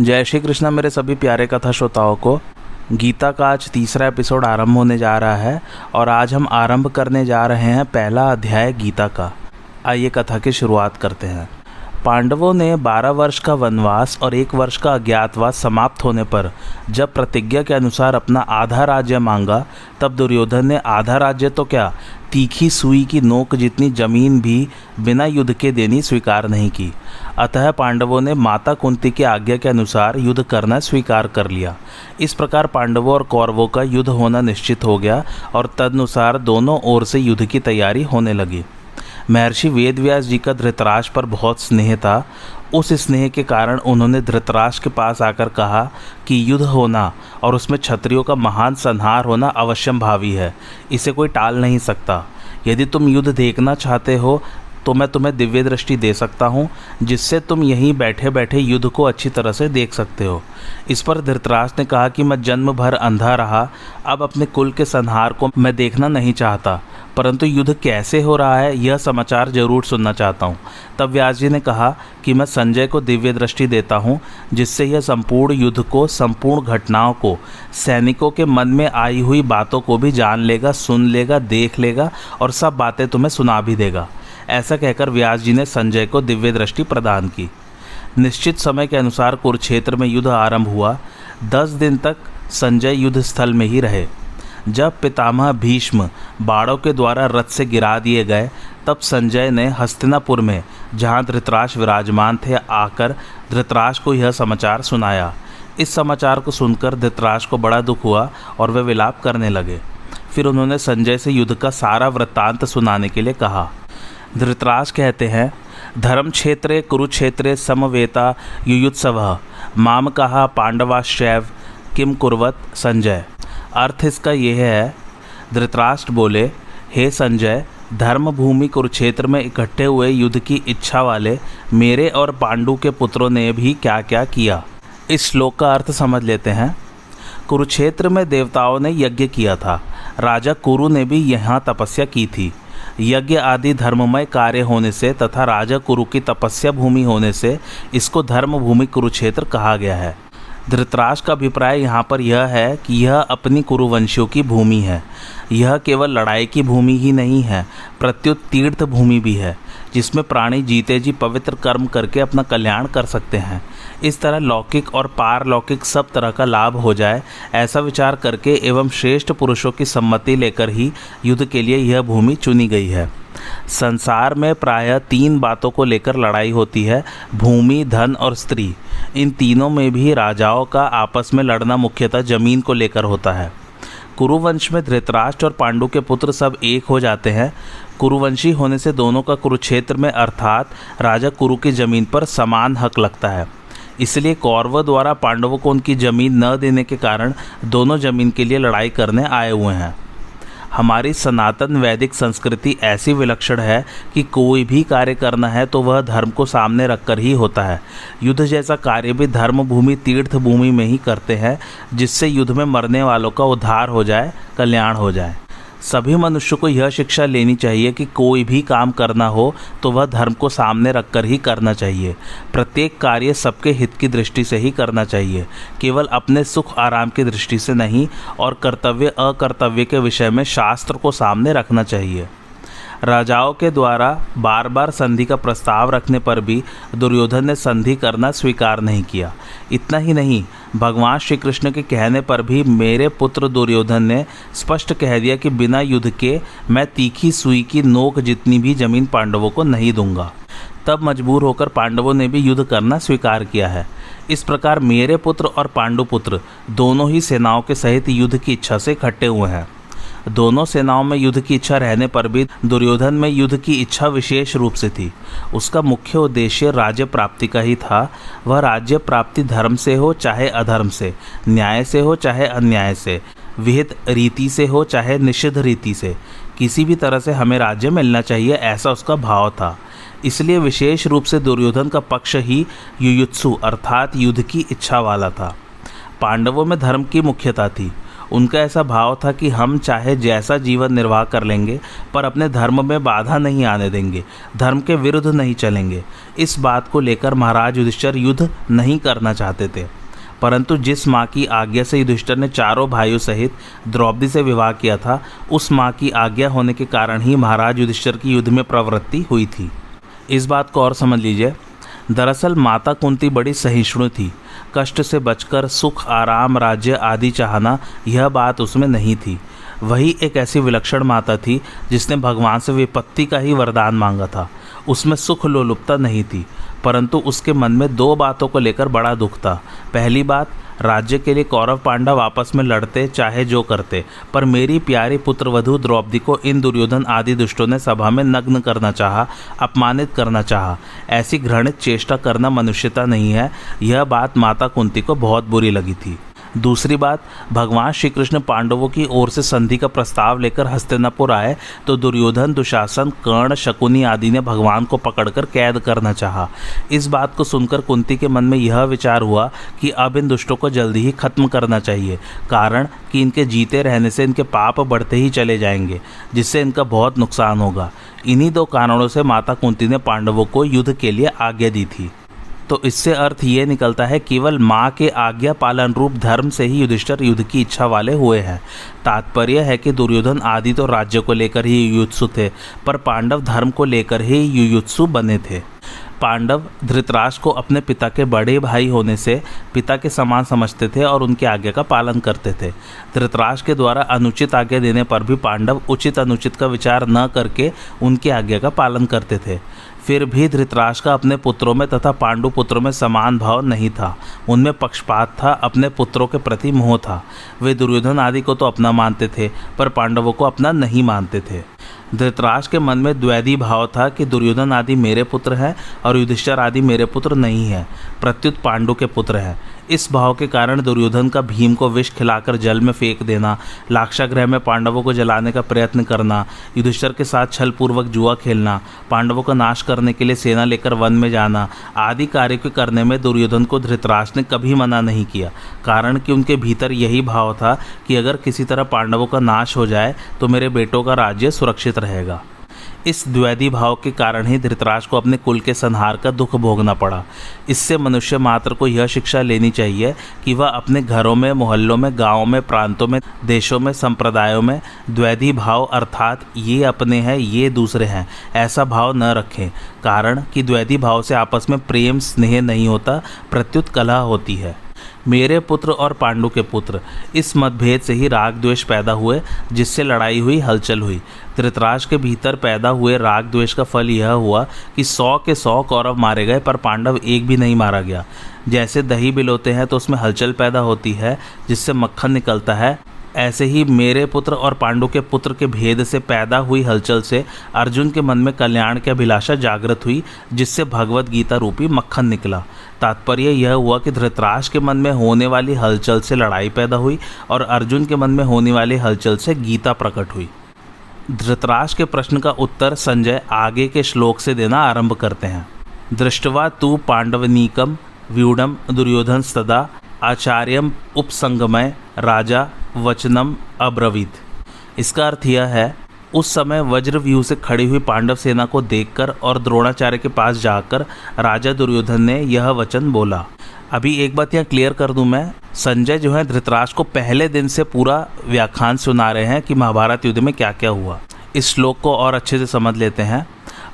जय श्री कृष्णा, मेरे सभी प्यारे कथा श्रोताओं को। गीता का आज तीसरा एपिसोड आरंभ होने जा रहा है और आज हम आरंभ करने जा रहे हैं पहला अध्याय गीता का। आइए कथा की शुरुआत करते हैं। पांडवों ने बारह वर्ष का वनवास और एक वर्ष का अज्ञातवास समाप्त होने पर जब प्रतिज्ञा के अनुसार अपना आधा राज्य मांगा, तब दुर्योधन ने आधा राज्य तो क्या, तीखी सुई की नोक जितनी ज़मीन भी बिना युद्ध के देनी स्वीकार नहीं की। अतः पांडवों ने माता कुंती की आज्ञा के अनुसार युद्ध करना स्वीकार कर लिया। इस प्रकार पांडवों और कौरवों का युद्ध होना निश्चित हो गया और तदनुसार दोनों ओर से युद्ध की तैयारी होने लगी। महर्षि वेदव्यास जी का धृतराज पर बहुत स्नेह था। उस स्नेह के कारण उन्होंने धृतराज के पास आकर कहा कि युद्ध होना और उसमें क्षत्रियों का महान संहार होना अवश्यम भावी है। इसे कोई टाल नहीं सकता। यदि तुम युद्ध देखना चाहते हो तो मैं तुम्हें दिव्य दृष्टि दे सकता हूँ, जिससे तुम यहीं बैठे बैठे युद्ध को अच्छी तरह से देख सकते हो। इस पर धृतराज ने कहा कि मैं जन्म भर अंधा रहा, अब अपने कुल के संहार को मैं देखना नहीं चाहता, परंतु युद्ध कैसे हो रहा है, यह समाचार ज़रूर सुनना चाहता हूँ। तब व्यास जी ने कहा कि मैं संजय को दिव्य दृष्टि देता हूँ, जिससे यह संपूर्ण युद्ध को, संपूर्ण घटनाओं को, सैनिकों के मन में आई हुई बातों को भी जान लेगा, सुन लेगा, देख लेगा और सब बातें तुम्हें सुना भी देगा। ऐसा कहकर व्यास जी ने संजय को दिव्य दृष्टि प्रदान की। निश्चित समय के अनुसार कुरुक्षेत्र में युद्ध आरंभ हुआ। दस दिन तक संजय युद्ध स्थल में ही रहे। जब पितामह भीष्म बाड़ों के द्वारा रथ से गिरा दिए गए, तब संजय ने हस्तिनापुर में, जहाँ धृतराज विराजमान थे, आकर धृतराज को यह समाचार सुनाया। इस समाचार को सुनकर धृतराज को बड़ा दुख हुआ और वे विलाप करने लगे। फिर उन्होंने संजय से युद्ध का सारा वृत्तांत सुनाने के लिए कहा। धृतराज कहते हैं, धर्म क्षेत्रे, कुरुक्षेत्रे समवेता युयुत्सव। माम कहा, पांडवाश्चैव किम कुर्वत संजय। अर्थ इसका यह है, धृतराष्ट्र बोले, हे संजय धर्म भूमि कुरुक्षेत्र में इकट्ठे हुए युद्ध की इच्छा वाले मेरे और पांडु के पुत्रों ने भी क्या क्या किया? इस श्लोक का अर्थ समझ लेते हैं, कुरुक्षेत्र में देवताओं ने यज्ञ किया था। राजा कुरु ने भी यहाँ तपस्या की थी। यज्ञ आदि धर्ममय कार्य होने से तथा राजा कुरु की तपस्या भूमि होने से इसको धर्म भूमि कुरुक्षेत्र कहा गया है। धृतराज का अभिप्राय यहाँ पर यह है कि यह अपनी कुरुवंशियों की भूमि है। यह केवल लड़ाई की भूमि ही नहीं है प्रत्युत तीर्थ भूमि भी है, जिसमें प्राणी जीते जी पवित्र कर्म करके अपना कल्याण कर सकते हैं। इस तरह लौकिक और पारलौकिक सब तरह का लाभ हो जाए, ऐसा विचार करके एवं श्रेष्ठ पुरुषों की सम्मति लेकर ही युद्ध के लिए यह भूमि चुनी गई है। संसार में प्रायः तीन बातों को लेकर लड़ाई होती है, भूमि, धन और स्त्री। इन तीनों में भी राजाओं का आपस में लड़ना मुख्यतः ज़मीन को लेकर होता है। कुरुवंश में धृतराष्ट्र और पांडु के पुत्र सब एक हो जाते हैं। कुरुवंशी होने से दोनों का कुरुक्षेत्र में अर्थात राजा कुरु की ज़मीन पर समान हक लगता है। इसलिए कौरव द्वारा पांडवों को उनकी ज़मीन न देने के कारण दोनों ज़मीन के लिए लड़ाई करने आए हुए हैं। हमारी सनातन वैदिक संस्कृति ऐसी विलक्षण है कि कोई भी कार्य करना है तो वह धर्म को सामने रखकर ही होता है। युद्ध जैसा कार्य भी धर्म भूमि तीर्थ भूमि में ही करते हैं, जिससे युद्ध में मरने वालों का उद्धार हो जाए, कल्याण हो जाए। सभी मनुष्य को यह शिक्षा लेनी चाहिए कि कोई भी काम करना हो तो वह धर्म को सामने रखकर ही करना चाहिए। प्रत्येक कार्य सबके हित की दृष्टि से ही करना चाहिए। केवल अपने सुख आराम की दृष्टि से नहीं, और कर्तव्य अकर्तव्य के विषय में शास्त्र को सामने रखना चाहिए। राजाओं के द्वारा बार बार संधि का प्रस्ताव रखने पर भी दुर्योधन ने संधि करना स्वीकार नहीं किया। इतना ही नहीं, भगवान श्री कृष्ण के कहने पर भी मेरे पुत्र दुर्योधन ने स्पष्ट कह दिया कि बिना युद्ध के मैं तीखी सुई की नोक जितनी भी ज़मीन पांडवों को नहीं दूँगा। तब मजबूर होकर पांडवों ने भी युद्ध करना स्वीकार किया है। इस प्रकार मेरे पुत्र और पांडुपुत्र दोनों ही सेनाओं के सहित युद्ध की इच्छा से इकट्ठे हुए हैं। दोनों सेनाओं में युद्ध की इच्छा रहने पर भी दुर्योधन में युद्ध की इच्छा विशेष रूप से थी। उसका मुख्य उद्देश्य राज्य प्राप्ति का ही था। वह राज्य प्राप्ति धर्म से हो चाहे अधर्म से, न्याय से हो चाहे अन्याय से, विहित रीति से हो चाहे निषिद्ध रीति से, किसी भी तरह से हमें राज्य मिलना चाहिए ऐसा उसका भाव था। इसलिए विशेष रूप से दुर्योधन का पक्ष ही युयुत्सु अर्थात युद्ध की इच्छा वाला था। पांडवों में धर्म की मुख्यता थी। उनका ऐसा भाव था कि हम चाहे जैसा जीवन निर्वाह कर लेंगे, पर अपने धर्म में बाधा नहीं आने देंगे, धर्म के विरुद्ध नहीं चलेंगे। इस बात को लेकर महाराज युधिष्ठर युद्ध नहीं करना चाहते थे। परंतु जिस माँ की आज्ञा से युधिष्ठर ने चारों भाइयों सहित द्रौपदी से विवाह किया था, उस माँ की आज्ञा होने के कारण ही महाराज युधिष्ठर की युद्ध में प्रवृत्ति हुई थी। इस बात को और समझ लीजिए। दरअसल माता कुंती बड़ी सहिष्णु थी। कष्ट से बचकर, सुख, आराम, राज्य आदि चाहना, यह बात उसमें नहीं थी। वही एक ऐसी विलक्षण माता थी, जिसने भगवान से विपत्ति का ही वरदान मांगा था। उसमें सुख लोलुपता नहीं थी, परंतु उसके मन में दो बातों को लेकर बड़ा दुख था। पहली बात राज्य के लिए कौरव पांडव आपस में लड़ते, चाहे जो करते। पर मेरी प्यारी पुत्रवधु द्रौपदी को इन दुर्योधन आदि दुष्टों ने सभा में नग्न करना चाहा, अपमानित करना चाहा। ऐसी घृणित चेष्टा करना मनुष्यता नहीं है। यह बात माता कुंती को बहुत बुरी लगी थी। दूसरी बात, भगवान श्री कृष्ण पांडवों की ओर से संधि का प्रस्ताव लेकर हस्तिनापुर आए तो दुर्योधन, दुशासन, कर्ण, शकुनी आदि ने भगवान को पकड़कर कैद करना चाहा। इस बात को सुनकर कुंती के मन में यह विचार हुआ कि अब इन दुष्टों को जल्दी ही खत्म करना चाहिए, कारण कि इनके जीते रहने से इनके पाप बढ़ते ही चले जाएँगे, जिससे इनका बहुत नुकसान होगा। इन्हीं दो कारणों से माता कुंती ने पांडवों को युद्ध के लिए आज्ञा दी थी। तो इससे अर्थ ये निकलता है, केवल माँ के आज्ञा पालन रूप धर्म से ही युधिष्ठर युद्ध की इच्छा वाले हुए हैं। तात्पर्य है कि दुर्योधन आदि तो राज्य को लेकर ही युयुत्सु थे, पर पांडव धर्म को लेकर ही युयुत्सु बने थे। पांडव धृतराज को अपने पिता के बड़े भाई होने से पिता के समान समझते थे और उनके आज्ञा का पालन करते थे। धृतराज के द्वारा अनुचित आज्ञा देने पर भी पांडव उचित अनुचित का विचार न करके उनकी आज्ञा का पालन करते थे। फिर भी धृतराज का अपने पुत्रों में तथा पांडु पुत्रों में समान भाव नहीं था। उनमें पक्षपात था, अपने पुत्रों के प्रति मोह था। वे दुर्योधन आदि को तो अपना मानते थे, पर पांडवों को अपना नहीं मानते थे। धृतराज के मन में द्वैधी भाव था कि दुर्योधन आदि मेरे पुत्र हैं और युधिष्ठर आदि मेरे पुत्र नहीं हैं। प्रत्युत पांडु के पुत्र हैं। इस भाव के कारण दुर्योधन का भीम को विष खिलाकर जल में फेंक देना लाक्षाग्रह में पांडवों को जलाने का प्रयत्न करना, युधिष्ठर के साथ छल पूर्वक जुआ खेलना, पांडवों का नाश करने के लिए सेना लेकर वन में जाना, आदि कार्य के करने में दुर्योधन को धृतराज ने कभी मना नहीं किया। कारण कि उनके भीतर यही भाव था कि अगर किसी तरह पांडवों का नाश हो जाए तो मेरे बेटों का राज्य सुरक्षित रहेगा। इस द्वैधी भाव के कारण ही धृतराज को अपने कुल के संहार का दुख भोगना पड़ा। इससे मनुष्य मात्र को यह शिक्षा लेनी चाहिए कि वह अपने घरों में, मोहल्लों में, गाँवों में, प्रांतों में, देशों में, संप्रदायों में द्वैधी भाव अर्थात ये अपने हैं, ये दूसरे हैं, ऐसा भाव न रखें। कारण कि द्वैधी भाव से आपस में प्रेम, स्नेह नहीं होता, प्रत्युत कला होती है। मेरे पुत्र और पांडु के पुत्र। इस मतभेद से ही राग द्वेष पैदा हुए, जिससे लड़ाई हुई, हलचल हुई। धृतराज के भीतर पैदा हुए राग द्वेष का फल यह हुआ कि सौ के सौ कौरव मारे गए, पर पांडव एक भी नहीं मारा गया। जैसे दही बिलोते हैं तो उसमें हलचल पैदा होती है, जिससे मक्खन निकलता है। ऐसे ही मेरे पुत्र और पांडु के पुत्र के भेद से पैदा हुई हलचल से अर्जुन के मन में कल्याण की अभिलाषा जागृत हुई, जिससे भगवत गीता रूपी मक्खन निकला। तात्पर्य यह हुआ कि धृतराज के मन में होने वाली हलचल से लड़ाई पैदा हुई और अर्जुन के मन में होने वाली हलचल से गीता प्रकट हुई। धृतराज के प्रश्न का उत्तर संजय आगे के श्लोक से देना आरंभ करते हैं। दृष्टवा तू पांडवनीकम व्यूढ़ दुर्योधन सदा, आचार्यम उपसंगमय राजा वचनम अब्रवीत। इसका अर्थ यह है, उस समय वज्रव्यूह से खड़ी हुई पांडव सेना को देखकर और द्रोणाचार्य के पास जाकर राजा दुर्योधन ने यह वचन बोला। अभी एक बात यहाँ क्लियर कर दूँ मैं, संजय जो है धृतराज को पहले दिन से पूरा व्याख्यान सुना रहे हैं कि महाभारत युद्ध में क्या क्या हुआ। इस श्लोक को और अच्छे से समझ लेते हैं।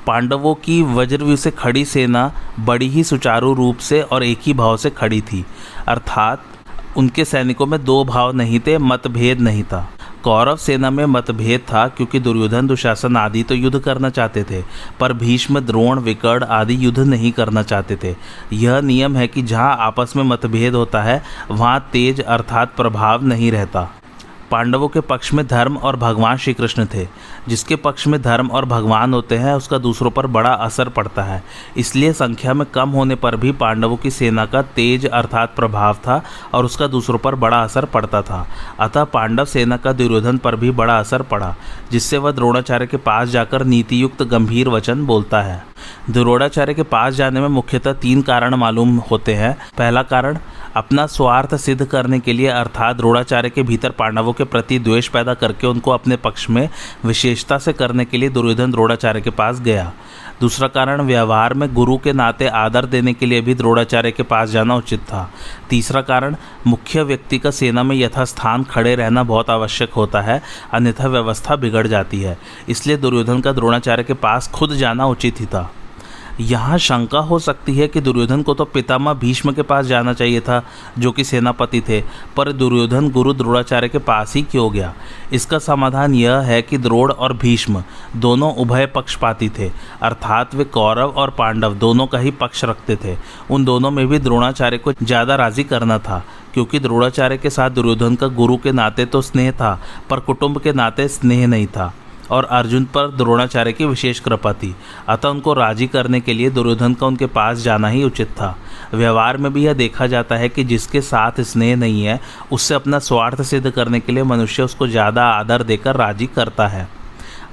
पांडवों की वज्रव्यूह से खड़ी सेना बड़ी ही सुचारू रूप से और एक ही भाव से खड़ी थी। अर्थात उनके सैनिकों में दो भाव नहीं थे, मतभेद नहीं था। कौरव सेना में मतभेद था, क्योंकि दुर्योधन, दुशासन आदि तो युद्ध करना चाहते थे, पर भीष्म, द्रोण, विकर्ण आदि युद्ध नहीं करना चाहते थे। यह नियम है कि जहाँ आपस में मतभेद होता है, वहाँ तेज अर्थात प्रभाव नहीं रहता। पांडवों के पक्ष में धर्म और भगवान श्री कृष्ण थे। जिसके पक्ष में धर्म और भगवान होते हैं, उसका दूसरों पर बड़ा असर पड़ता है। इसलिए संख्या में कम होने पर भी पांडवों की सेना का तेज अर्थात प्रभाव था और उसका दूसरों पर बड़ा असर पड़ता था। अतः पांडव सेना का दुर्योधन पर भी बड़ा असर पड़ा, जिससे वह द्रोणाचार्य के पास जाकर नीतियुक्त गंभीर वचन बोलता है। द्रोणाचार्य के पास जाने में मुख्यतः तीन कारण मालूम होते हैं। पहला कारण, अपना स्वार्थ सिद्ध करने के लिए अर्थात द्रोणाचार्य के भीतर पांडवों के प्रति द्वेष पैदा करके उनको अपने पक्ष में विशेषता से करने के लिए दुर्योधन द्रोणाचार्य के पास गया। दूसरा कारण, व्यवहार में गुरु के नाते आदर देने के लिए भी द्रोणाचार्य के पास जाना उचित था। तीसरा कारण, मुख्य व्यक्ति का सेना में यथास्थान खड़े रहना बहुत आवश्यक होता है, अन्यथा व्यवस्था बिगड़ जाती है। इसलिए दुर्योधन का द्रोणाचार्य के पास खुद जाना उचित ही था। यहाँ शंका हो सकती है कि दुर्योधन को तो पितामह भीष्म के पास जाना चाहिए था, जो कि सेनापति थे, पर दुर्योधन गुरु द्रोणाचार्य के पास ही क्यों गया? इसका समाधान यह है कि द्रोण और भीष्म दोनों उभय पक्षपाती थे, अर्थात वे कौरव और पांडव दोनों का ही पक्ष रखते थे। उन दोनों में भी द्रोणाचार्य को ज़्यादा राज़ी करना था, क्योंकि द्रोणाचार्य के साथ दुर्योधन का गुरु के नाते तो स्नेह था, पर कुटुंब के नाते स्नेह नहीं था। और अर्जुन पर द्रोणाचार्य की विशेष कृपा थी। अतः उनको राज़ी करने के लिए दुर्योधन का उनके पास जाना ही उचित था। व्यवहार में भी यह देखा जाता है कि जिसके साथ स्नेह नहीं है, उससे अपना स्वार्थ सिद्ध करने के लिए मनुष्य उसको ज़्यादा आदर देकर राज़ी करता है।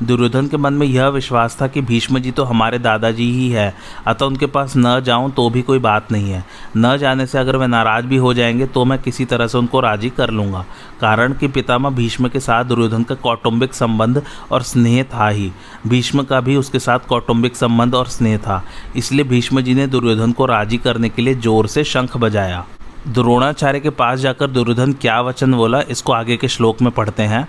दुर्योधन के मन में यह विश्वास था कि भीष्म जी तो हमारे दादाजी ही है। अतः उनके पास न जाऊँ तो भी कोई बात नहीं है। न जाने से अगर वे नाराज़ भी हो जाएँगे तो मैं किसी तरह से उनको राज़ी कर लूँगा। कारण कि पितामह भीष्म के साथ दुर्योधन का कौटुंबिक संबंध और स्नेह था ही। भीष्म का भी उसके साथ कौटुंबिक संबंध और स्नेह था। इसलिए भीष्म जी ने दुर्योधन को राज़ी करने के लिए ज़ोर से शंख बजाया। द्रोणाचार्य के पास जाकर दुर्योधन क्या वचन बोला, इसको आगे के श्लोक में पढ़ते हैं।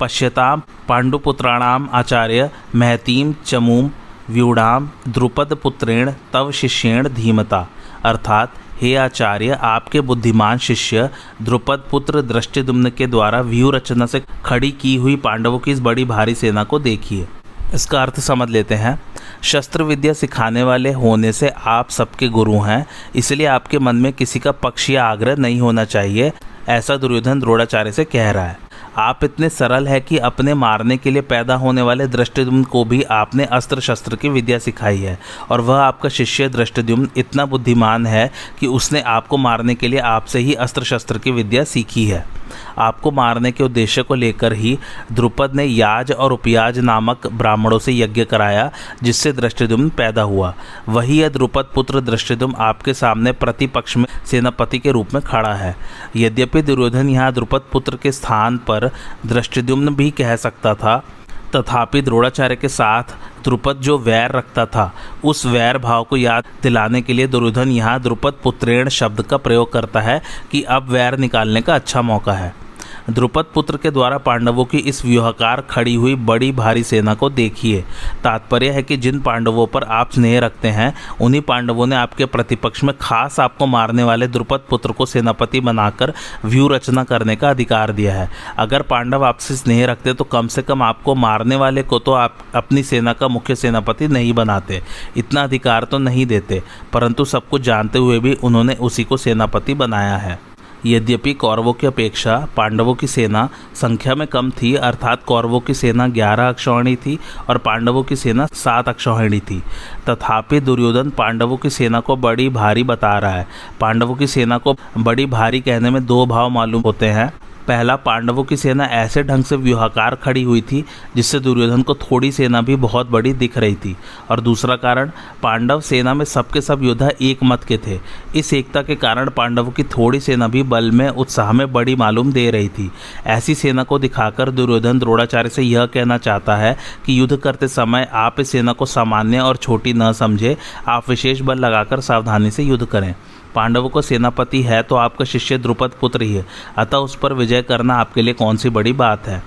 पश्यताम पांडुपुत्राणाम आचार्य महतीम चमूम व्यूढ़ाम द्रुपद पुत्रेण तव शिष्येण धीमता। अर्थात, हे आचार्य, आपके बुद्धिमान शिष्य द्रुपद पुत्र दृष्टिदुम्न के द्वारा व्यू रचना से खड़ी की हुई पांडवों की इस बड़ी भारी सेना को देखिए। इसका अर्थ समझ लेते हैं, शस्त्र विद्या सिखाने वाले होने से आप सबके गुरु हैं, इसलिए आपके मन में किसी का पक्ष या आग्रह नहीं होना चाहिए, ऐसा दुर्योधन द्रोणाचार्य से कह रहा है। आप इतने सरल है कि अपने मारने के लिए पैदा होने वाले दृष्टिद्युम्न को भी आपने अस्त्र शस्त्र की विद्या सिखाई है। और वह आपका शिष्य दृष्टिद्युम्न इतना बुद्धिमान है कि उसने आपको मारने के लिए आपसे ही अस्त्र शस्त्र की विद्या सीखी है। आपको मारने के उद्देश्य को लेकर ही द्रुपद ने याज और उपयाज नामक ब्राह्मणों से यज्ञ कराया, जिससे दृष्टिदुम्न पैदा हुआ। वही यह द्रुपद पुत्र दृष्टिदुम आपके सामने प्रतिपक्ष में सेनापति के रूप में खड़ा है। यद्यपि दुर्योधन यहाँ द्रुपद पुत्र के स्थान पर दृष्टिदुम्न भी कह सकता था। तथापि द्रोणाचार्य के साथ द्रुपद जो वैर रखता था, उस वैर भाव को याद दिलाने के लिए दुर्योधन यहाँ द्रुपद पुत्रेण शब्द का प्रयोग करता है कि अब वैर निकालने का अच्छा मौका है। द्रुपद पुत्र के द्वारा पांडवों की इस व्यूहकार खड़ी हुई बड़ी भारी सेना को देखिए। तात्पर्य है कि जिन पांडवों पर आप स्नेह रखते हैं, उन्हीं पांडवों ने आपके प्रतिपक्ष में खास आपको मारने वाले द्रुपद पुत्र को सेनापति बनाकर व्यू रचना करने का अधिकार दिया है। अगर पांडव आपसे स्नेह रखते तो कम से कम आपको मारने वाले को तो आप अपनी सेना का मुख्य सेनापति नहीं बनाते, इतना अधिकार तो नहीं देते, परंतु सब कुछ जानते हुए भी उन्होंने उसी को सेनापति बनाया है। यद्यपि कौरवों की अपेक्षा पांडवों की सेना संख्या में कम थी, अर्थात कौरवों की सेना ग्यारह अक्षौहिणी थी और पांडवों की सेना सात अक्षौहिणी थी। तथापि दुर्योधन पांडवों की सेना को बड़ी भारी बता रहा है। पांडवों की सेना को बड़ी भारी कहने में दो भाव मालूम होते हैं। पहला पांडवों की सेना ऐसे ढंग से व्यूहाकार खड़ी हुई थी, जिससे दुर्योधन को थोड़ी सेना भी बहुत बड़ी दिख रही थी। और दूसरा कारण, पांडव सेना में सबके सब योद्धा एक मत के थे। इस एकता के कारण पांडवों की थोड़ी सेना भी बल में, उत्साह में बड़ी मालूम दे रही थी। ऐसी सेना को दिखाकर दुर्योधन द्रोणाचार्य से यह कहना चाहता है कि युद्ध करते समय आप इस सेना को सामान्य और छोटी न समझे, आप विशेष बल लगाकर सावधानी से युद्ध करें। पांडवों का सेनापति है तो आपका शिष्य द्रुपद पुत्र ही है। अतः उस पर विजय करना आपके लिए कौन सी बड़ी बात है?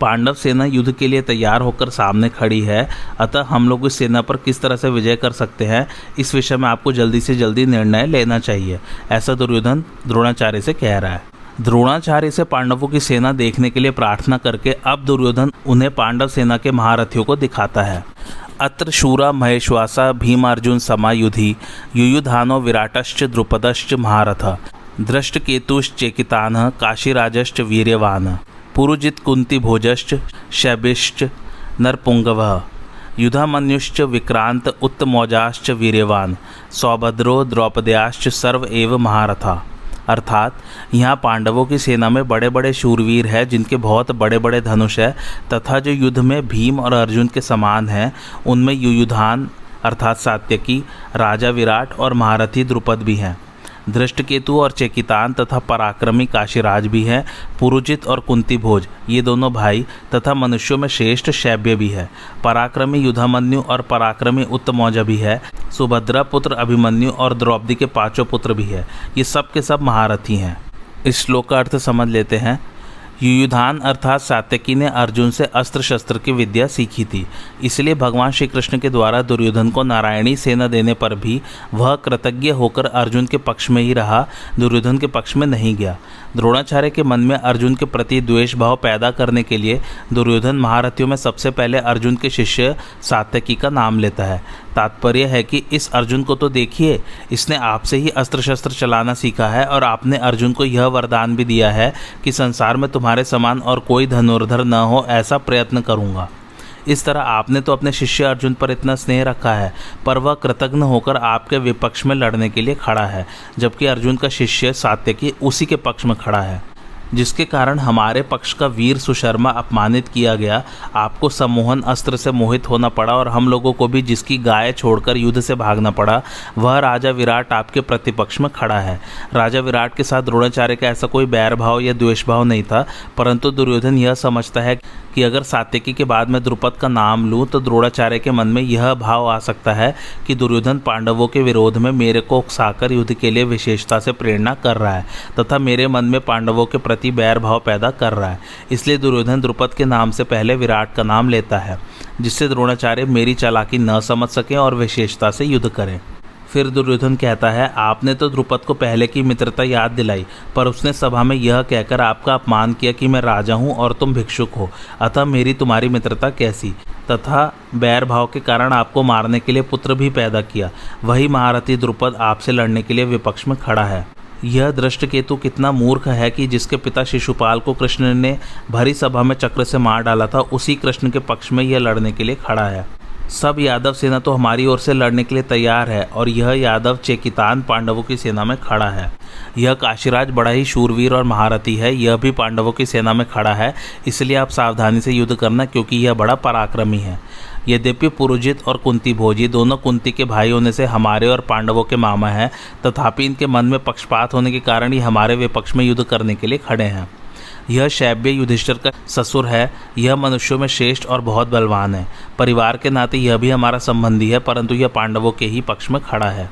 पांडव सेना युद्ध के लिए तैयार होकर सामने खड़ी है। अतः हम लोग इस सेना पर किस तरह से विजय कर सकते हैं, इस विषय में आपको जल्दी से जल्दी निर्णय लेना चाहिए। ऐसा दुर्योधन द्रोणाचार्य से कह रहा है। द्रोणाचार्य से पांडवों की सेना देखने के लिए प्रार्थना करके अब दुर्योधन उन्हें पांडव सेना के महारथियों को दिखाता है। अत्र शूरा महेश्वासा भीमार्जुन समायुधि युयुधानो विराटश्च द्रुपदश्च महारथ। दृष्टकेतुश्चेकितान काशीराजश्च वीर्यवान। पुरुजित कुंती भोजश्च शैबिश्च नरपुंगव। युधामन्युश्च विक्रांत उत्तमौजाश्च वीर्यवान। सौभद्रो द्रौपदयाश्च सर्व एव महारथा। अर्थात यहाँ पांडवों की सेना में बड़े बड़े शूरवीर हैं, जिनके बहुत बड़े बड़े धनुष है, तथा जो युद्ध में भीम और अर्जुन के समान हैं, उनमें युयुधान अर्थात सात्यकी, राजा विराट और महारथी द्रुपद भी हैं। दृष्टकेतु और चेकितान तथा पराक्रमी काशीराज भी हैं, पुरुजित और कुंती भोज ये दोनों भाई तथा मनुष्यों में श्रेष्ठ शैव्य भी है। पराक्रमी युधामन्यु और पराक्रमी उत्तमौजा भी है। सुभद्रा पुत्र अभिमन्यु और द्रौपदी के पाँचों पुत्र भी है। ये सब के सब महारथी हैं। इस श्लोक का अर्थ समझ लेते हैं। युयुधान अर्थात सात्यकी ने अर्जुन से अस्त्र शस्त्र की विद्या सीखी थी। इसलिए भगवान श्री कृष्ण के द्वारा दुर्योधन को नारायणी सेना देने पर भी वह कृतज्ञ होकर अर्जुन के पक्ष में ही रहा, दुर्योधन के पक्ष में नहीं गया। द्रोणाचार्य के मन में अर्जुन के प्रति द्वेष भाव पैदा करने के लिए दुर्योधन महारथियों में सबसे पहले अर्जुन के शिष्य सात्यकी का नाम लेता है। तात्पर्य है कि इस अर्जुन को तो देखिए, इसने आपसे ही अस्त्र शस्त्र चलाना सीखा है और आपने अर्जुन को यह वरदान भी दिया है कि संसार में तुम्हारे समान और कोई धनुर्धर न हो, ऐसा प्रयत्न करूँगा। इस तरह आपने तो अपने शिष्य अर्जुन पर इतना स्नेह रखा है, पर वह कृतज्ञ होकर आपके विपक्ष में लड़ने के लिए खड़ा है, जबकि अर्जुन का शिष्य सात्यकी उसी के पक्ष में खड़ा है, जिसके कारण हमारे पक्ष का वीर सुशर्मा अपमानित किया गया, आपको सम्मोहन अस्त्र से मोहित होना पड़ा और हम लोगों को भी जिसकी गाय छोड़कर युद्ध से भागना पड़ा, वह राजा विराट आपके प्रतिपक्ष में खड़ा है। राजा विराट के साथ द्रोणाचार्य का ऐसा कोई बैर भाव या द्वेष भाव नहीं था, परंतु दुर्योधन यह समझता है कि अगर सात्यकी के बाद मैं द्रुपद का नाम लूँ तो द्रोणाचार्य के मन में यह भाव आ सकता है कि दुर्योधन पांडवों के विरोध में मेरे को उकसाकर युद्ध के लिए विशेषता से प्रेरणा कर रहा है, तथा मेरे मन में पांडवों के प्रति बैर भाव पैदा कर रहा है। इसलिए दुर्योधन द्रुपद के नाम से पहले विराट का नाम लेता है, जिससे द्रोणाचार्य मेरी चालाकी न समझ सकें और विशेषता से युद्ध करें। फिर दुर्योधन कहता है, आपने तो द्रुपद को पहले की मित्रता याद दिलाई, पर उसने सभा में यह कहकर आपका अपमान किया कि मैं राजा हूँ और तुम भिक्षुक हो। अतः मेरी तुम्हारी मित्रता कैसी? तथा बैर भाव के कारण आपको मारने के लिए पुत्र भी पैदा किया। वही महारथी द्रुपद आपसे लड़ने के लिए विपक्ष में खड़ा है। यह दृष्ट केतु कितना मूर्ख है कि जिसके पिता शिशुपाल को कृष्ण ने भरी सभा में चक्र से मार डाला था, उसी कृष्ण के पक्ष में यह लड़ने के लिए खड़ा है। सब यादव सेना तो हमारी ओर से लड़ने के लिए तैयार है और यह यादव चेकितान पांडवों की सेना में खड़ा है। यह काशीराज बड़ा ही शूरवीर और महारथी है। यह भी पांडवों की सेना में खड़ा है, इसलिए आप सावधानी से युद्ध करना क्योंकि यह बड़ा पराक्रमी है। यद्यपि पुरुजित और कुंती भोजी दोनों कुंती के भाई होने से हमारे और पांडवों के मामा हैं, तथापि इनके मन में पक्षपात होने के कारण ही हमारे विपक्ष में युद्ध करने के लिए खड़े हैं। यह शैब्य युधिष्ठिर का ससुर है। यह मनुष्यों में श्रेष्ठ और बहुत बलवान है। परिवार के नाते यह भी हमारा संबंधी है, परंतु यह पांडवों के ही पक्ष में खड़ा है।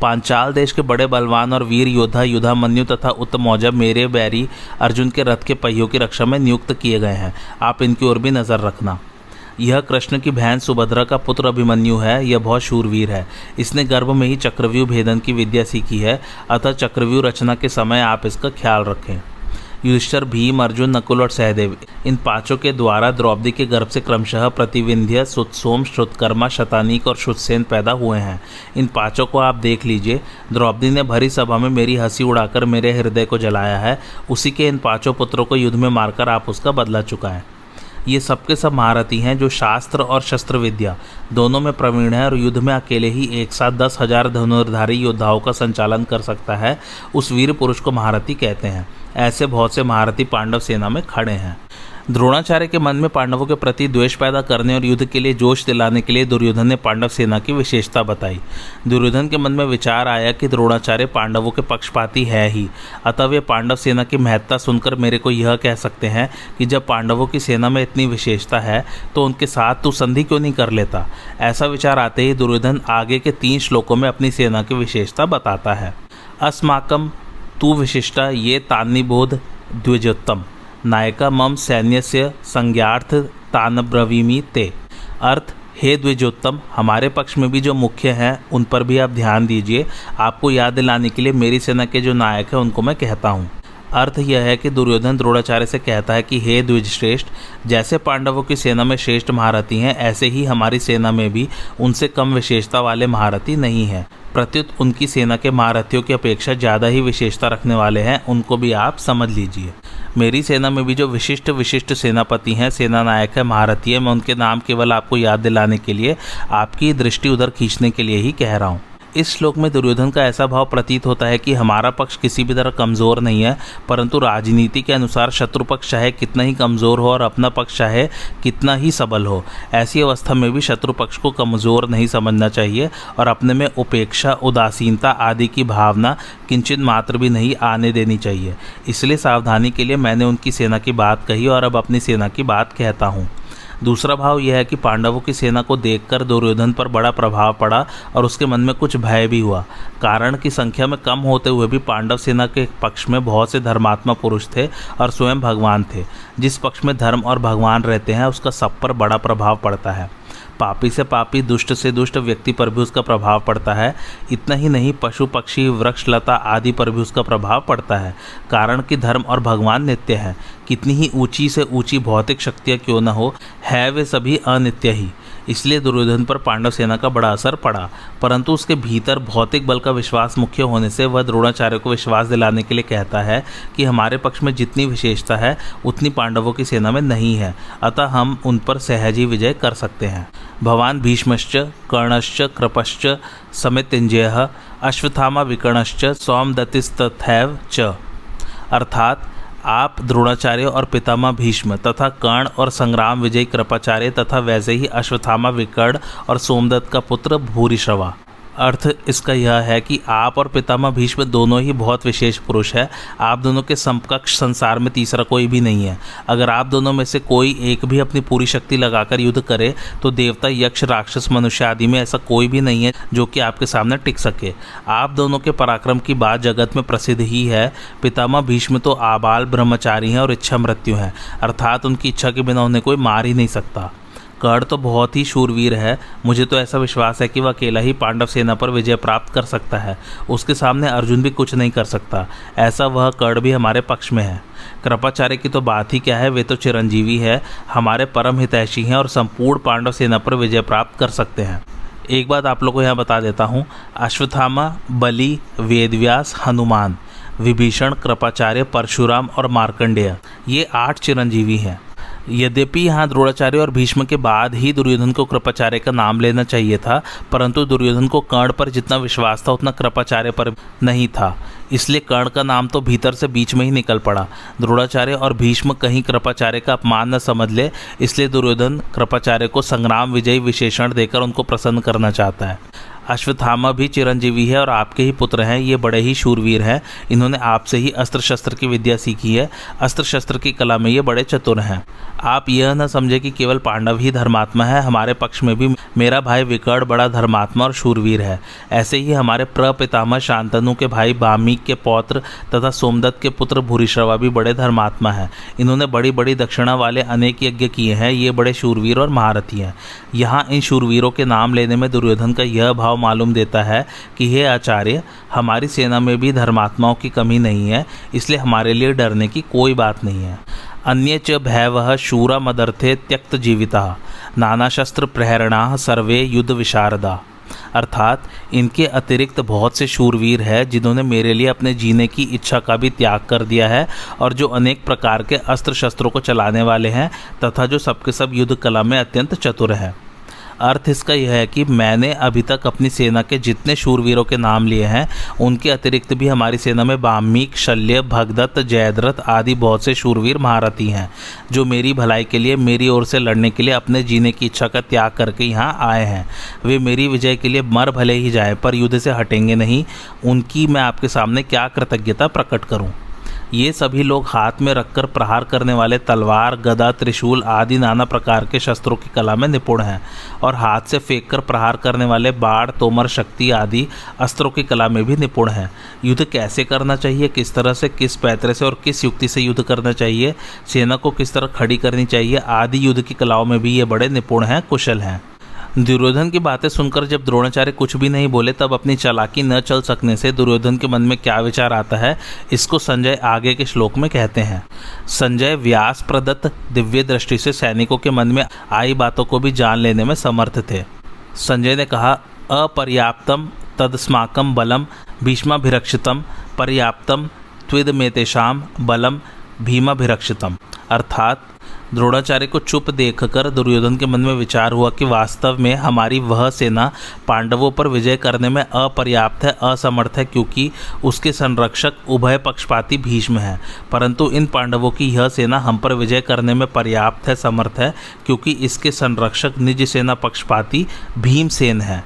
पांचाल देश के बड़े बलवान और वीर योद्धा युद्धामन्यु तथा उत्तमौजा मेरे बैरी अर्जुन के रथ के पहियों की रक्षा में नियुक्त किए गए हैं। आप इनकी ओर भी नज़र रखना। यह कृष्ण की बहन सुभद्रा का पुत्र अभिमन्यु है। यह बहुत शूरवीर है। इसने गर्भ में ही चक्रव्यूह भेदन की विद्या सीखी है। अतः चक्रव्यूह रचना के समय आप इसका ख्याल रखें। युधिष्ठर, भीम, अर्जुन, नकुल और सहदेव। इन पाँचों के द्वारा द्रौपदी के गर्भ से क्रमशः प्रतिविंध्य सुत्सोम श्रुतकर्मा, शतानीक और श्रुतसेन पैदा हुए हैं। इन पाँचों को आप देख लीजिए। द्रौपदी ने भरी सभा में मेरी हँसी उड़ाकर मेरे हृदय को जलाया है। उसी के इन पाँचों पुत्रों को युद्ध में मारकर आप उसका बदला चुका है। ये सबके सब महारथी हैं जो शास्त्र और शस्त्र विद्या दोनों में प्रवीण है और युद्ध में अकेले ही एक साथ दस हज़ार धनुर्धारी योद्धाओं का संचालन कर सकता है, उस वीर पुरुष को महारथी कहते हैं। ऐसे बहुत से महारथी पांडव सेना में खड़े हैं। द्रोणाचार्य के मन में पांडवों के प्रति द्वेष पैदा करने और युद्ध के लिए जोश दिलाने के लिए दुर्योधन ने पांडव सेना की विशेषता बताई। दुर्योधन के मन में विचार आया कि द्रोणाचार्य पांडवों के पक्षपाती है ही। अतः वे पांडव सेना की महत्ता सुनकर मेरे को यह कह सकते हैं कि जब पांडवों की सेना में इतनी विशेषता है तो उनके साथ तू संधि क्यों नहीं कर लेता? ऐसा विचार आते ही दुर्योधन आगे के तीन श्लोकों में अपनी सेना की विशेषता बताता है। अस्माकम तू विशिष्टा ये तान्निबोध द्विजोत्तम। नायका मम सैन्य से संज्ञार्थ तानब्रवीमी ते। अर्थ, हे द्विजोत्तम, हमारे पक्ष में भी जो मुख्य हैं, उन पर भी आप ध्यान दीजिए। आपको याद दिलाने के लिए मेरी सेना के जो नायक हैं, उनको मैं कहता हूँ। अर्थ यह है कि दुर्योधन द्रोणाचार्य से कहता है कि, हे द्विज श्रेष्ठ जैसे पांडवों की सेना में श्रेष्ठ महारथी हैं, ऐसे ही हमारी सेना में भी उनसे कम विशेषता वाले महारथी नहीं हैं। प्रत्युत उनकी सेना के महारथियों की अपेक्षा ज़्यादा ही विशेषता रखने वाले हैं, उनको भी आप समझ लीजिए। मेरी सेना में भी जो विशिष्ट विशिष्ट सेनापति हैं सेना नायक है, महारथी है, मैं उनके नाम केवल आपको याद दिलाने के लिए, आपकी दृष्टि उधर खींचने के लिए ही कह रहा हूँ। इस श्लोक में दुर्योधन का ऐसा भाव प्रतीत होता है कि हमारा पक्ष किसी भी तरह कमज़ोर नहीं है, परंतु राजनीति के अनुसार शत्रु पक्ष चाहे कितना ही कमज़ोर हो और अपना पक्ष चाहे कितना ही सबल हो, ऐसी अवस्था में भी शत्रु पक्ष को कमज़ोर नहीं समझना चाहिए और अपने में उपेक्षा, उदासीनता आदि की भावना किंचित मात्र भी नहीं आने देनी चाहिए। इसलिए सावधानी के लिए मैंने उनकी सेना की बात कही और अब अपनी सेना की बात कहता हूँ। दूसरा भाव यह है कि पांडवों की सेना को देखकर दुर्योधन पर बड़ा प्रभाव पड़ा और उसके मन में कुछ भय भी हुआ। कारण की संख्या में कम होते हुए भी पांडव सेना के पक्ष में बहुत से धर्मात्मा पुरुष थे और स्वयं भगवान थे। जिस पक्ष में धर्म और भगवान रहते हैं, उसका सब पर बड़ा प्रभाव पड़ता है। पापी से पापी, दुष्ट से दुष्ट, व्यक्ति पर भी उसका प्रभाव पड़ता है। इतना ही नहीं, पशु, पक्षी, वृक्ष, लता आदि पर भी उसका प्रभाव पड़ता है। कारण कि धर्म और भगवान नित्य है। कितनी ही ऊँची से ऊँची भौतिक शक्तियाँ क्यों न हो, है वे सभी अनित्य ही। इसलिए दुर्योधन पर पांडव सेना का बड़ा असर पड़ा। परंतु उसके भीतर भौतिक बल का विश्वास मुख्य होने से वह द्रोणाचार्य को विश्वास दिलाने के लिए कहता है कि हमारे पक्ष में जितनी विशेषता है, उतनी पांडवों की सेना में नहीं है। अतः हम उन पर सहजी विजय कर सकते हैं। भवान भीष्मश्च, कर्णश्च, कृपश्च समितिंजय अश्वत्थामा विकर्णश्च, सौमदतिस्तथैव च। अर्थात, आप द्रोणाचार्य और पितामह भीष्म तथा कर्ण और संग्राम विजय कृपाचार्य तथा वैसे ही अश्वत्थामा विकर्ण और सोमदत्त का पुत्र भूरिश्रवा। अर्थ इसका यह है कि आप और पितामह भीष्म दोनों ही बहुत विशेष पुरुष है। आप दोनों के समकक्ष संसार में तीसरा कोई भी नहीं है। अगर आप दोनों में से कोई एक भी अपनी पूरी शक्ति लगाकर युद्ध करे तो देवता, यक्ष, राक्षस, मनुष्य आदि में ऐसा कोई भी नहीं है जो कि आपके सामने टिक सके। आप दोनों के पराक्रम की बात जगत में प्रसिद्ध ही है। पितामह भीष्म तो आबाल ब्रह्मचारी हैं और इच्छा मृत्यु हैं। अर्थात उनकी इच्छा के बिना उन्हें कोई मार ही नहीं सकता। कर्ण तो बहुत ही शूरवीर है। मुझे तो ऐसा विश्वास है कि वह अकेला ही पांडव सेना पर विजय प्राप्त कर सकता है। उसके सामने अर्जुन भी कुछ नहीं कर सकता। ऐसा वह कर्ण भी हमारे पक्ष में है। कृपाचार्य की तो बात ही क्या है, वे तो चिरंजीवी है। हमारे परम हितैषी हैं और संपूर्ण पांडव सेना पर विजय प्राप्त कर सकते हैं। एक बात आप लोग को यहाँ बता देता हूँ। अश्वत्थामा, बलि, वेदव्यास, हनुमान, विभीषण, कृपाचार्य, परशुराम और मार्कंडेय, ये आठ चिरंजीवी हैं। यद्यपि यहाँ द्रोणाचार्य और भीष्म के बाद ही दुर्योधन को कृपाचार्य का नाम लेना चाहिए था, परंतु दुर्योधन को कर्ण पर जितना विश्वास था, उतना कृपाचार्य पर नहीं था। इसलिए कर्ण का नाम तो भीतर से बीच में ही निकल पड़ा। द्रोणाचार्य और भीष्म कहीं कृपाचार्य का अपमान न समझ ले, इसलिए दुर्योधन कृपाचार्य को संग्राम विजयी विशेषण देकर उनको प्रसन्न करना चाहता है। अश्वत्थामा भी चिरंजीवी है और आपके ही पुत्र हैं, ये बड़े ही शूरवीर हैं। इन्होंने आपसे ही अस्त्र शस्त्र की विद्या सीखी है। अस्त्र शस्त्र की कला में ये बड़े चतुर हैं। आप यह न समझे कि केवल पांडव ही धर्मात्मा है, हमारे पक्ष में भी मेरा भाई विकर्ण बड़ा धर्मात्मा और शूरवीर है। ऐसे ही हमारे प्रपितामह शांतनु के भाई बामिक के पौत्र तथा सोमदत्त के पुत्र भूरिश्रवा भी बड़े धर्मात्मा हैं। इन्होंने बड़ी बड़ी दक्षिणा वाले अनेक यज्ञ किए हैं, ये बड़े शूरवीर और महारथी हैं। यहाँ इन शूरवीरों के नाम लेने में दुर्योधन का यह भाव मालूम देता है कि हे आचार्य, हमारी सेना में भी धर्मात्माओं की कमी नहीं है, इसलिए हमारे लिए डरने की कोई बात नहीं है। अन्य च भैव शूरा मदर्थे त्यक्त जीविता, नाना शस्त्र प्रेरणा सर्वे युद्ध विशारदा। अर्थात, इनके अतिरिक्त बहुत से शूरवीर हैं, जिन्होंने मेरे लिए अपने जीने की इच्छा का भी त्याग कर दिया है, और जो अनेक प्रकार के अस्त्र शस्त्रों को चलाने वाले हैं, तथा जो सबके सब युद्ध कला में अत्यंत चतुर हैं। अर्थ इसका यह है कि मैंने अभी तक अपनी सेना के जितने शूरवीरों के नाम लिए हैं, उनके अतिरिक्त भी हमारी सेना में बामिक शल्य, भगदत्त, जयद्रथ आदि बहुत से शूरवीर महारथी हैं, जो मेरी भलाई के लिए, मेरी ओर से लड़ने के लिए, अपने जीने की इच्छा का त्याग करके यहाँ आए हैं। वे मेरी विजय के लिए मर भले ही जाए, पर युद्ध से हटेंगे नहीं। उनकी मैं आपके सामने क्या कृतज्ञता प्रकट करूँ? ये सभी लोग हाथ में रखकर प्रहार करने वाले तलवार, गदा, त्रिशूल आदि नाना प्रकार के शस्त्रों की कला में निपुण हैं और हाथ से फेंक कर प्रहार करने वाले बाढ़, तोमर, शक्ति आदि अस्त्रों की कला में भी निपुण हैं। युद्ध कैसे करना चाहिए? किस तरह से, किस पैतरे से और किस युक्ति से युद्ध करना चाहिए? सेना को किस तरह खड़ी करनी चाहिए? आदि युद्ध की कलाओं में भी ये बड़े निपुण हैं, कुशल हैं। दुर्योधन की बातें सुनकर जब द्रोणाचार्य कुछ भी नहीं बोले, तब अपनी चालाकी न चल सकने से दुर्योधन के मन में क्या विचार आता है, इसको संजय आगे के श्लोक में कहते हैं। संजय व्यास प्रदत्त दिव्य दृष्टि से सैनिकों के मन में आई बातों को भी जान लेने में समर्थ थे। संजय ने कहा, अपर्याप्तम तदस्माकम बलम भीष्माभिरक्षितम, पर्याप्तम त्विद में बलम भीमाभिरक्षितम। अर्थात द्रोणाचार्य को चुप देखकर दुर्योधन के मन में विचार हुआ कि वास्तव में हमारी वह सेना पांडवों पर विजय करने में अपर्याप्त है, असमर्थ है, क्योंकि उसके संरक्षक उभय पक्षपाती भीष्म है। परंतु इन पांडवों की यह सेना हम पर विजय करने में पर्याप्त है, समर्थ है, क्योंकि इसके संरक्षक निज सेना पक्षपाती भीमसेन है।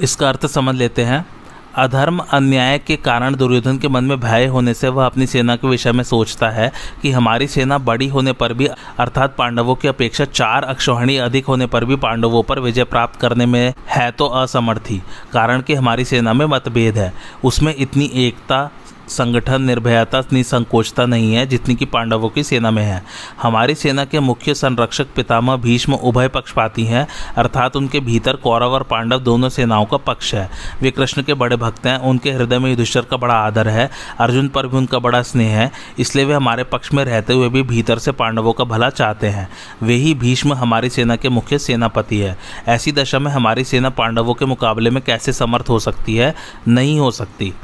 इसका अर्थ समझ लेते हैं अधर्म, अन्याय के कारण दुर्योधन के मन में भय होने से वह अपनी सेना के विषय में सोचता है कि हमारी सेना बड़ी होने पर भी, अर्थात पांडवों की अपेक्षा चार अक्षौहिणी अधिक होने पर भी पांडवों पर विजय प्राप्त करने में है तो असमर्थी, कारण कि हमारी सेना में मतभेद है। उसमें इतनी एकता संगठन निर्भयता, निसंकोचता नहीं है, जितनी कि पांडवों की सेना में है। हमारी सेना के मुख्य संरक्षक पितामह भीष्म उभय पक्षपाती हैं, अर्थात उनके भीतर कौरव और पांडव दोनों सेनाओं का पक्ष है। वे कृष्ण के बड़े भक्त हैं, उनके हृदय में युधिष्ठर का बड़ा आदर है, अर्जुन पर भी उनका बड़ा स्नेह है, इसलिए वे हमारे पक्ष में रहते हुए भी भीतर से पांडवों का भला चाहते हैं। वे ही भीष्म हमारी सेना के मुख्य सेनापति है। ऐसी दशा में हमारी सेना पांडवों के मुकाबले में कैसे समर्थ हो सकती है? नहीं हो सकती।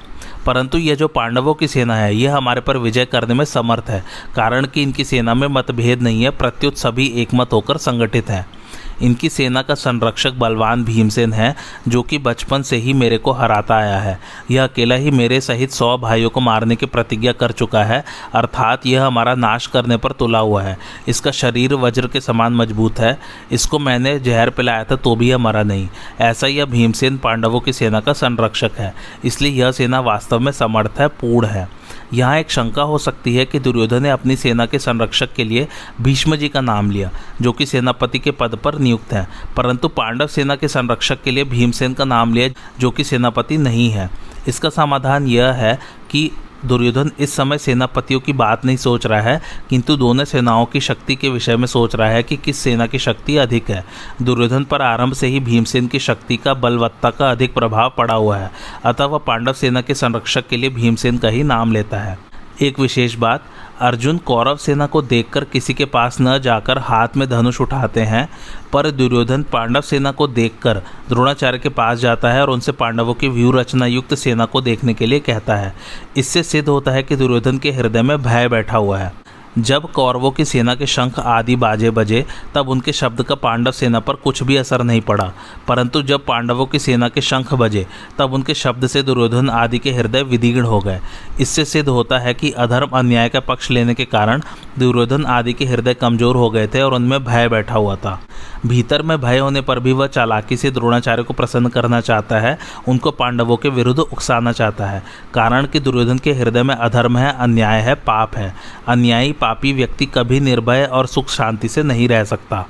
परंतु यह जो पांडवों की सेना है यह हमारे पर विजय करने में समर्थ है, कारण कि इनकी सेना में मतभेद नहीं है, प्रत्युत सभी एकमत होकर संगठित हैं। इनकी सेना का संरक्षक बलवान भीमसेन है, जो कि बचपन से ही मेरे को हराता आया है। यह अकेला ही मेरे सहित सौ भाइयों को मारने की प्रतिज्ञा कर चुका है, अर्थात यह हमारा नाश करने पर तुला हुआ है। इसका शरीर वज्र के समान मज़बूत है। इसको मैंने जहर पिलाया था तो भी यह मरा नहीं। ऐसा यह भीमसेन पांडवों की सेना का संरक्षक है। इसलिए यह सेना वास्तव में समर्थ है, पूर्ण है। यहाँ एक शंका हो सकती है कि दुर्योधन ने अपनी सेना के संरक्षक के लिए भीष्म जी का नाम लिया, जो कि सेनापति के पद पर नियुक्त हैं। परंतु पांडव सेना के संरक्षक के लिए भीमसेन का नाम लिया, जो कि सेनापति नहीं है। इसका समाधान यह है कि दुर्योधन इस समय सेनापतियों की बात नहीं सोच रहा है, किंतु दोनों सेनाओं की शक्ति के विषय में सोच रहा है कि किस सेना की शक्ति अधिक है। दुर्योधन पर आरंभ से ही भीमसेन की शक्ति का बलवत्ता का अधिक प्रभाव पड़ा हुआ है, अतः वह पांडव सेना के संरक्षक के लिए भीमसेन का ही नाम लेता है। एक विशेष बात अर्जुन कौरव सेना को देखकर किसी के पास न जाकर हाथ में धनुष उठाते हैं, पर दुर्योधन पांडव सेना को देखकर द्रोणाचार्य के पास जाता है और उनसे पांडवों की व्यू रचना युक्त सेना को देखने के लिए कहता है। इससे सिद्ध होता है कि दुर्योधन के हृदय में भय बैठा हुआ है। जब कौरवों की सेना के शंख आदि बाजे बजे, तब उनके शब्द का पांडव सेना पर कुछ भी असर नहीं पड़ा। परंतु जब पांडवों की सेना के शंख बजे, तब उनके शब्द से दुर्योधन आदि के हृदय विदीर्ण हो गए। इससे सिद्ध होता है कि अधर्म अन्याय का पक्ष लेने के कारण दुर्योधन आदि के हृदय कमज़ोर हो गए थे और उनमें भय बैठा हुआ था। भीतर में भय होने पर भी वह चालाकी से द्रोणाचार्य को प्रसन्न करना चाहता है, उनको पांडवों के विरुद्ध उकसाना चाहता है। कारण कि दुर्योधन के हृदय में अधर्म है, अन्याय है, पाप है। अन्यायी पापी व्यक्ति कभी निर्भय और सुख शांति से नहीं रह सकता।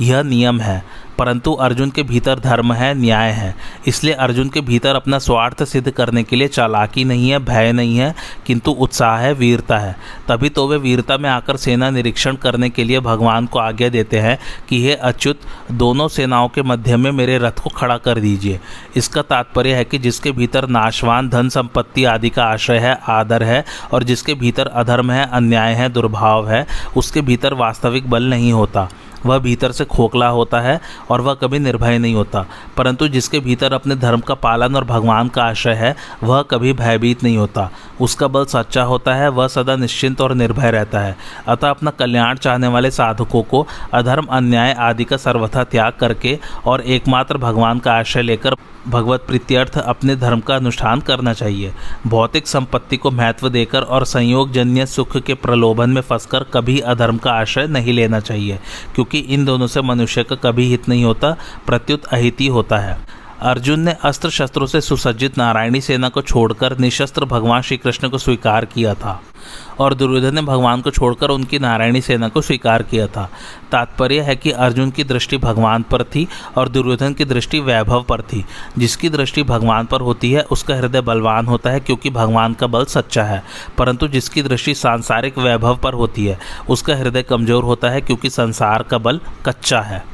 यह नियम है। परंतु अर्जुन के भीतर धर्म है, न्याय है। इसलिए अर्जुन के भीतर अपना स्वार्थ सिद्ध करने के लिए चालाकी नहीं है, भय नहीं है, किंतु उत्साह है, वीरता है। तभी तो वे वीरता में आकर सेना निरीक्षण करने के लिए भगवान को आज्ञा देते हैं कि, हे अच्युत, दोनों सेनाओं के मध्य में मेरे रथ को खड़ा कर दीजिए। इसका तात्पर्य है कि जिसके भीतर नाशवान, धन संपत्ति आदि का आश्रय है, आदर है, और जिसके भीतर अधर्म है, अन्याय है, दुर्भाव है, उसके भीतर वास्तविक बल नहीं होता। वह भीतर से खोखला होता है और वह कभी निर्भय नहीं होता। परंतु जिसके भीतर अपने धर्म का पालन और भगवान का आश्रय है, वह कभी भयभीत नहीं होता। उसका बल सच्चा होता है, वह सदा निश्चिंत और निर्भय रहता है। अतः अपना कल्याण चाहने वाले साधकों को अधर्म, अन्याय आदि का सर्वथा त्याग करके और एकमात्र भगवान का आश्रय लेकर भगवत प्रीत्यर्थ अपने धर्म का अनुष्ठान करना चाहिए। भौतिक संपत्ति को महत्व देकर और संयोगजन्य सुख के प्रलोभन में फंसकर कभी अधर्म का आश्रय नहीं लेना चाहिए, क्योंकि इन दोनों से मनुष्य का कभी हित नहीं होता, प्रत्युत अहित ही होता है। अर्जुन ने अस्त्र शस्त्रों से सुसज्जित नारायणी सेना को छोड़कर निशस्त्र भगवान श्री कृष्ण को स्वीकार किया था। और दुर्योधन ने भगवान को छोड़कर उनकी नारायणी सेना को स्वीकार किया था। तात्पर्य है कि अर्जुन की दृष्टि भगवान पर थी और दुर्योधन की दृष्टि वैभव पर थी। जिसकी दृष्टि भगवान पर होती है, उसका हृदय बलवान होता है क्योंकि भगवान का बल सच्चा है। परंतु जिसकी दृष्टि सांसारिक वैभव पर होती है, उसका हृदय कमज़ोर होता है क्योंकि संसार का बल कच्चा है।